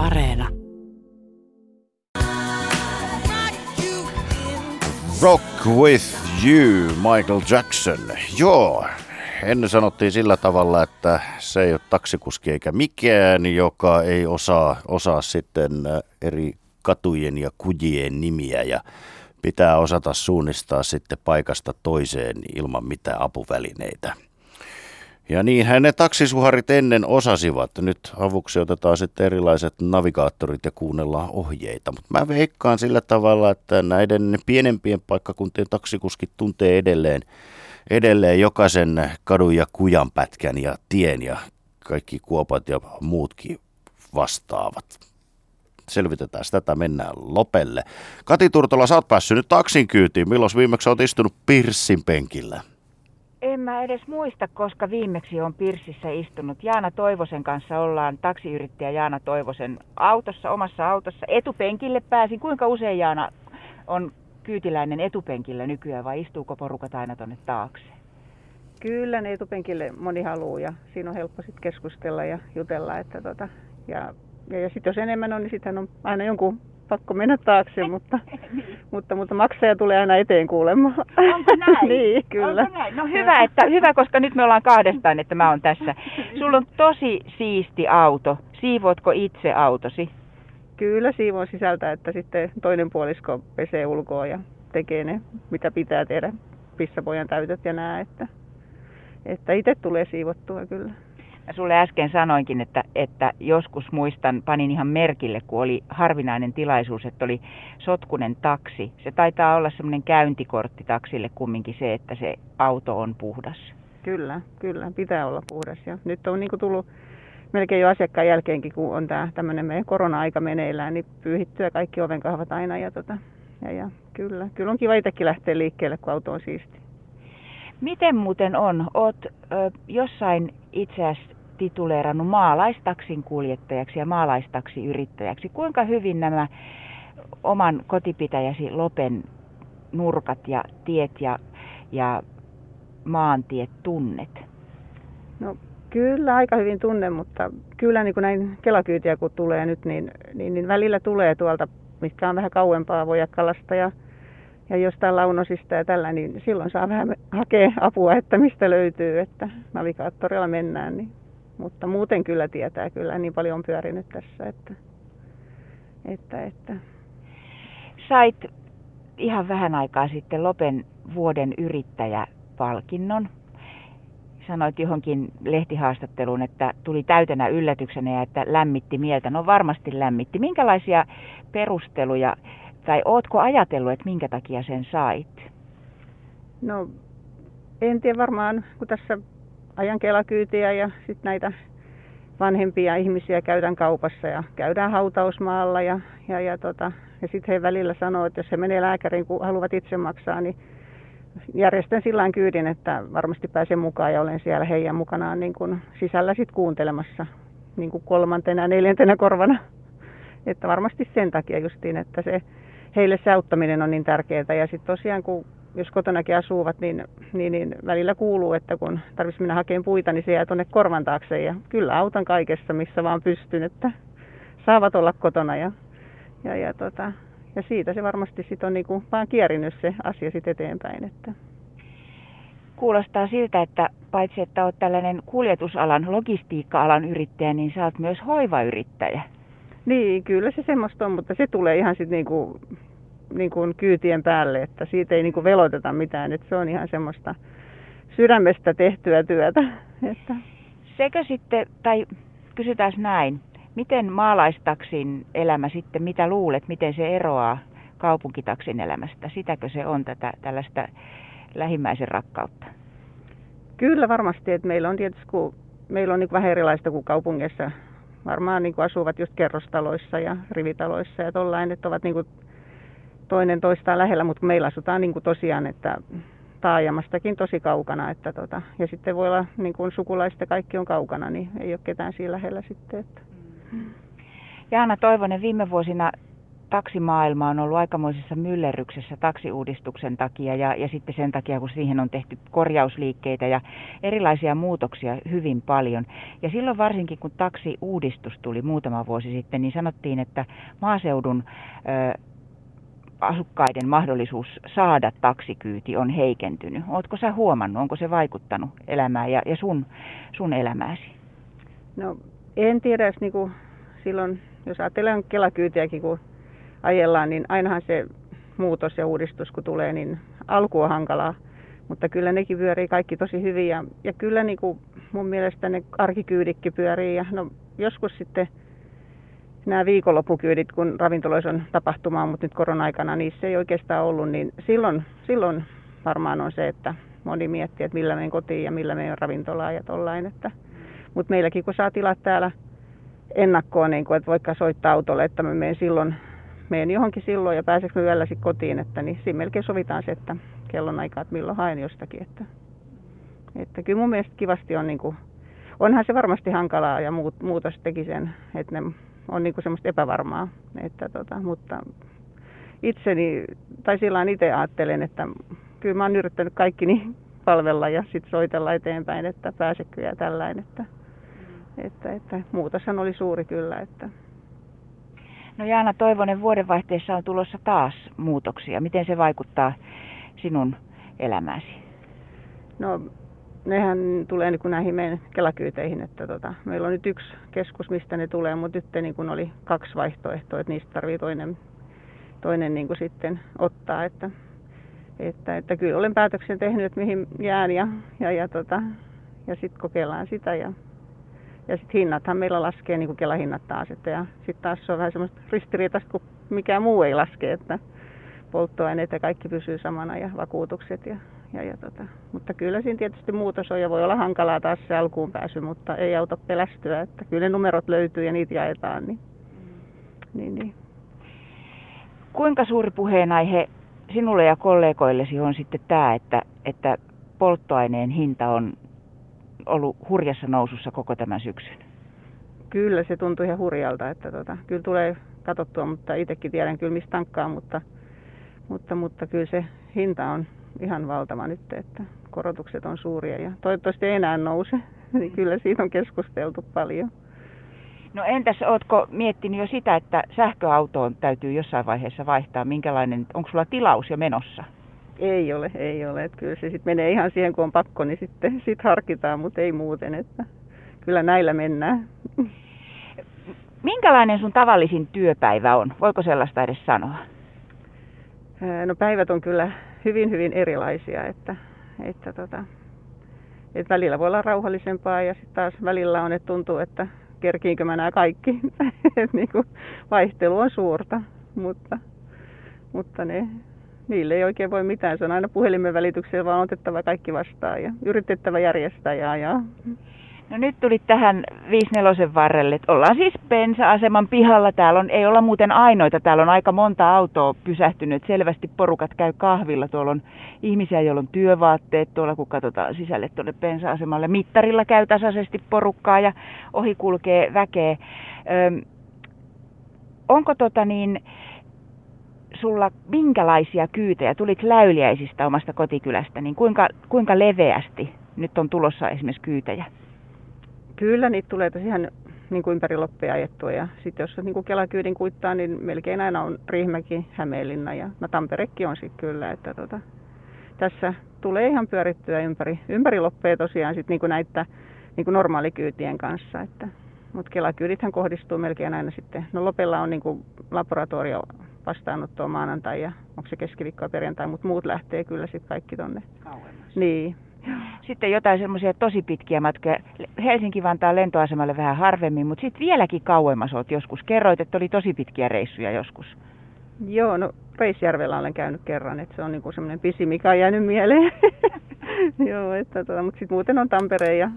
Areena. Rock with you, Michael Jackson. Joo, ennen sanottiin sillä tavalla, että se ei ole taksikuski eikä mikään, joka ei osaa, osaa sitten äh, eri katujen ja kujien nimiä ja pitää osata suunnistaa sitten paikasta toiseen ilman mitään apuvälineitä. Ja niinhän ne taksisuharit ennen osasivat. Nyt avuksi otetaan sitten erilaiset navigaattorit ja kuunnellaan ohjeita. Mutta mä veikkaan sillä tavalla, että näiden pienempien paikkakuntien taksikuskit tuntee edelleen, edelleen jokaisen kadun ja kujan pätkän ja tien ja kaikki kuopat ja muutkin vastaavat. Selvitetään tätä, mennään lopelle. Kati Turtola, sä oot päässyt nyt taksin kyytiin. Milloin viimeksi oot istunut Pirssin penkillä? En mä edes muista, koska viimeksi on Pirssissä istunut. Jaana Toivosen kanssa ollaan taksiyrittäjä Jaana Toivosen autossa, omassa autossa. Etupenkille pääsin. Kuinka usein Jaana on kyytiläinen etupenkillä nykyään vai istuuko porukat aina tuonne taakse? Kyllä ne etupenkille moni haluaa ja siinä on helppo sitten keskustella ja jutella. Että tota, ja ja, ja sitten jos enemmän on, niin sitten on aina jonkun pakko mennä taakse, mutta, niin. mutta, mutta maksaja tulee aina eteen kuulemma. Onko näin? niin, kyllä. Onko näin? No hyvä, että, hyvä, koska nyt me ollaan kahdestaan, että mä oon tässä. Sulla on tosi siisti auto. Siivootko itse autosi? Kyllä siivoon sisältä, että sitten toinen puolisko pesee ulkoa ja tekee ne, mitä pitää tehdä, pissapojan täytöt ja nää, että, että itse tulee siivottua kyllä. Mä sulle äsken sanoinkin, että, että joskus muistan, panin ihan merkille, kun oli harvinainen tilaisuus, että oli sotkunen taksi. Se taitaa olla semmoinen käyntikortti taksille kumminkin se, että se auto on puhdas. Kyllä, kyllä, pitää olla puhdas. Ja nyt on niin tullut melkein jo asiakkaan jälkeenkin, kun on tämä tämmöinen meidän korona-aika meneillään, niin pyyhittyä kaikki ovenkahvat aina. Ja, tota, ja, ja kyllä, kyllä on kiva itsekin lähteä liikkeelle, kun auto on siisti. Miten muuten on? Oot ö, jossain itse asiassa tituleerannut maalaistaksin kuljettajaksi ja maalaistaksiyrittäjäksi. Kuinka hyvin nämä oman kotipitäjäsi Lopen nurkat ja tiet ja, ja maantiet tunnet? No kyllä aika hyvin tunnen, mutta kyllä niin kuin näin kelakyytiä kun tulee nyt, niin, niin, niin välillä tulee tuolta, mitkä on vähän kauempaa Vojakkalasta ja, ja jostain launosista ja tällä, niin silloin saa vähän hakea apua, että mistä löytyy, että navigaattorilla mennään, niin mutta muuten kyllä tietää, kyllä niin paljon on pyörinyt tässä, että, että, että. Sait ihan vähän aikaa sitten Lopen vuoden yrittäjäpalkinnon. Sanoit johonkin lehtihaastatteluun, että tuli täytenä yllätyksenä ja että lämmitti mieltä. No varmasti lämmitti. Minkälaisia perusteluja tai ootko ajatellut, että minkä takia sen sait? No en tiedä varmaan, kun tässä ajan kelakyytiä ja sitten näitä vanhempia ihmisiä käydään kaupassa ja käydään hautausmaalla ja, ja, ja, tota, ja sitten he välillä sanoo, että jos he menee lääkäriin, kun haluavat itse maksaa, niin järjestän sillä kyydin, että varmasti pääsen mukaan ja olen siellä heidän mukanaan niin kuin sisällä sit kuuntelemassa niin kuin kolmantena ja neljäntenä korvana. Että varmasti sen takia justiin, että se heille se auttaminen on niin tärkeää. Ja sitten tosiaan kun jos kotonakin asuvat, niin, niin, niin välillä kuuluu, että kun tarvitsisi mennä hakemaan puita, niin se jää tuonne korvan taakse. Ja kyllä autan kaikessa, missä vaan pystyn, että saavat olla kotona. Ja, ja, ja, tota, ja siitä se varmasti sitten on niinku vaan kierinyt se asia sitten eteenpäin. Että. Kuulostaa siltä, että paitsi että olet tällainen kuljetusalan, logistiikka-alan yrittäjä, niin sä oot myös hoivayrittäjä. Niin, kyllä se semmoista on, mutta se tulee ihan sitten niinku niin kuin kyytien päälle, että siitä ei niin kuin veloteta mitään, että se on ihan semmoista sydämestä tehtyä työtä. Että. Sekö sitten, tai kysytään näin, miten maalaistaksin elämä sitten, mitä luulet, miten se eroaa kaupunkitaksin elämästä? Sitäkö se on tätä tällaista lähimmäisen rakkautta? Kyllä varmasti, että meillä on tietysti, kun meillä on niin vähän erilaista kuin kaupungeissa. Varmaan niin kuin asuvat just kerrostaloissa ja rivitaloissa ja tollain, että ovat niin kuin toinen toistaan lähellä, mutta meillä asutaan niin kuin tosiaan, että taajamastakin tosi kaukana. Että tota, ja sitten voi olla niin kuin sukulaista kaikki on kaukana, niin ei ole ketään siinä lähellä sitten. Että. Jaana Toivonen, viime vuosina taksimaailma on ollut aikamoisessa myllerryksessä taksiuudistuksen takia ja, ja sitten sen takia, kun siihen on tehty korjausliikkeitä ja erilaisia muutoksia hyvin paljon. Ja silloin varsinkin, kun taksiuudistus tuli muutama vuosi sitten, niin sanottiin, että maaseudun ö, asukkaiden mahdollisuus saada taksikyyti on heikentynyt. Oletko sä huomannut, onko se vaikuttanut elämään ja, ja sun, sun elämääsi? No en tiedä, jos niin kuin silloin, jos ajatellaan kelakyytiäkin, kun ajellaan, niin ainahan se muutos ja uudistus, kun tulee, niin alku on hankalaa. Mutta kyllä nekin pyörii kaikki tosi hyvin ja, ja kyllä niin kuin mun mielestä ne arkikyydikki pyörii ja no, joskus sitten nämä viikonloppukyydit, kun ravintoloissa on tapahtumaa, mutta nyt korona-aikana niissä ei oikeastaan ollut, niin silloin, silloin varmaan on se, että moni miettii, että millä menen kotiin ja millä menen ravintolaan ja tollain. Että, mutta meilläkin kun saa tilat täällä ennakkoon, niin kuin, että vaikka soittaa autolle, että mä menen silloin, menen johonkin silloin ja pääseekö yöllä sitten kotiin, että niin siinä melkein sovitaan se, että kellon aikaa, että milloin haen jostakin. Että, että kyllä mun mielestä kivasti on niin kuin, onhan se varmasti hankalaa ja muut, muutos teki sen, että ne on niin kuin semmoista epävarmaa. Että tota, mutta itseni, tai sillä itse ajattelen, että kyllä mä oon yrittänyt kaikki niin palvella ja sitten soitella eteenpäin, että pääsekö ja tällainen. Että, että, että muutoshan oli suuri kyllä. Että. No Jaana Toivonen, vuodenvaihteessa on tulossa taas muutoksia. Miten se vaikuttaa sinun elämääsi? No nehän tulee niin kuin näihin meidän kelakyyteihin, että tota, meillä on nyt yksi keskus, mistä ne tulee, mutta nyt niin kuin oli kaksi vaihtoehtoa, että niistä tarvii toinen, toinen niin kuin sitten ottaa, että, että, että kyllä olen päätöksen tehnyt, että mihin jään ja, ja, ja, tota, ja sitten kokeillaan sitä ja, ja sitten hinnathan meillä laskee niin kuin kelahinnat taas, että ja sitten taas se on vähän semmoista ristiriitaista, kun mikään muu ei laske, että polttoaineet ja kaikki pysyy samana ja vakuutukset ja ja, ja tota, mutta kyllä siinä tietysti muutos on ja voi olla hankalaa taas se alkuun pääsy, mutta ei auta pelästyä, että kyllä ne numerot löytyy ja niitä jaetaan. Niin, niin, niin. Kuinka suuri puheenaihe sinulle ja kollegoillesi on sitten tämä, että, että polttoaineen hinta on ollut hurjassa nousussa koko tämän syksyn? Kyllä se tuntuu ihan hurjalta, että tota, kyllä tulee katsottua, mutta itsekin tiedän kyllä mistä tankkaa, mutta, mutta, mutta kyllä se hinta on ihan valtava nyt, että korotukset on suuria ja toivottavasti ei enää nouse. Niin kyllä siitä on keskusteltu paljon. No entäs, ootko miettinyt jo sitä, että sähköautoon täytyy jossain vaiheessa vaihtaa? Minkälainen, onko sulla tilaus jo menossa? Ei ole, ei ole. Että kyllä se sitten menee ihan siihen, kun on pakko, niin sitten sit harkitaan, mutta ei muuten. Että kyllä näillä mennään. Minkälainen sun tavallisin työpäivä on? Voiko sellaista edes sanoa? No päivät on kyllä hyvin, hyvin erilaisia, että, että, tota, että välillä voi olla rauhallisempaa ja sitten taas välillä on, että tuntuu, että kerkiinkö mä nämä kaikki. että niin kuin vaihtelu on suurta, mutta, mutta ne, niille ei oikein voi mitään. Se on aina puhelimen välityksellä vaan otettava kaikki vastaan ja yritettävä järjestää ja, No nyt tuli tähän 54 varrelle. Ollaan siis bensa-aseman pihalla. Täällä on, ei olla muuten ainoita. Täällä on aika monta autoa pysähtynyt. Selvästi porukat käy kahvilla. Tuolla on ihmisiä, joilla on työvaatteet. Tuolla kun katsotaan sisälle tuonne bensa-asemalle. Mittarilla käy tasaisesti porukkaa ja ohi kulkee väkeä. Öm, onko tota niin, sulla minkälaisia kyytejä? Tulit läyliäisistä omasta kotikylästä, niin kuinka, kuinka leveästi nyt on tulossa esimerkiksi kyytejä? Kyllä niitä tulee tosiaan niin kuin ympäri loppia ajettua. Ja sitten jos niin kuin Kelakyydin kuittaa, niin melkein aina on Riihimäki, Hämeenlinna ja no Tamperekin on sitten kyllä. Että tota, tässä tulee ihan pyörittyä ympäri, ympäri loppeja tosiaan sit niin kuin näitä niin kuin normaalikyytien kanssa. Että, mutta Kelakyydithän kohdistuu melkein aina sitten. No Lopella on niin kuin laboratorio vastaanottoa maanantai ja onko se keskiviikko ja perjantai, mutta muut lähtee kyllä sitten kaikki tonne. Kauemmas. Niin, sitten jotain semmoisia tosi pitkiä matkoja. Helsinki-Vantaan lentoasemalle vähän harvemmin, mutta sitten vieläkin kauemmas olet joskus. Kerroit, että oli tosi pitkiä reissuja joskus. Joo, no Reisjärvellä olen käynyt kerran, että se on niinku semmoinen pisi, mikä on jäänyt mieleen. Joo, että tota, mutta sitten muuten on Tampere ja,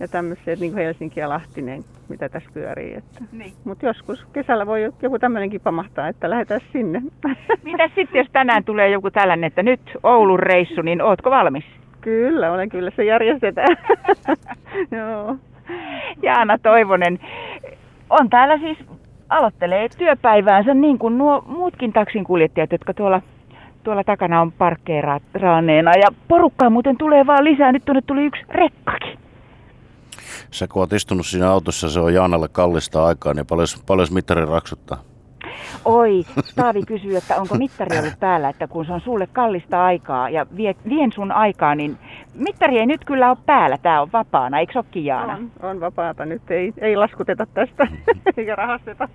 ja tämmöiset niin Helsinki ja Lahtinen, mitä tässä pyörii. Että. Niin. Mutta joskus kesällä voi joku tämmöinenkin pamahtaa, että lähdetään sinne. Mitä sitten, jos tänään tulee joku tällainen, että nyt Oulun reissu, niin ootko valmis? Kyllä, olen kyllä se järjestetään. Joo. Jaana Toivonen, on täällä siis aloittelee työpäiväänsä niin kuin nuo muutkin taksinkuljettajat, jotka tuolla, tuolla takana on parkkeeraaneena. Ja porukkaa muuten tulee vaan lisää. Nyt tuonne tuli yksi rekkakin. Sä kun oot istunut siinä autossa, se on Jaanalle kallista aikaa, niin paljon, paljon mittari raksuttaa? Oi, Taavi kysyy, että onko mittari ollut päällä, että kun se on sulle kallista aikaa ja vie, vien sun aikaa, niin mittari ei nyt kyllä ole päällä, tämä on vapaana, eikö se ole Jaana? On, on vapaata nyt, ei, ei laskuteta tästä eikä rahasteta.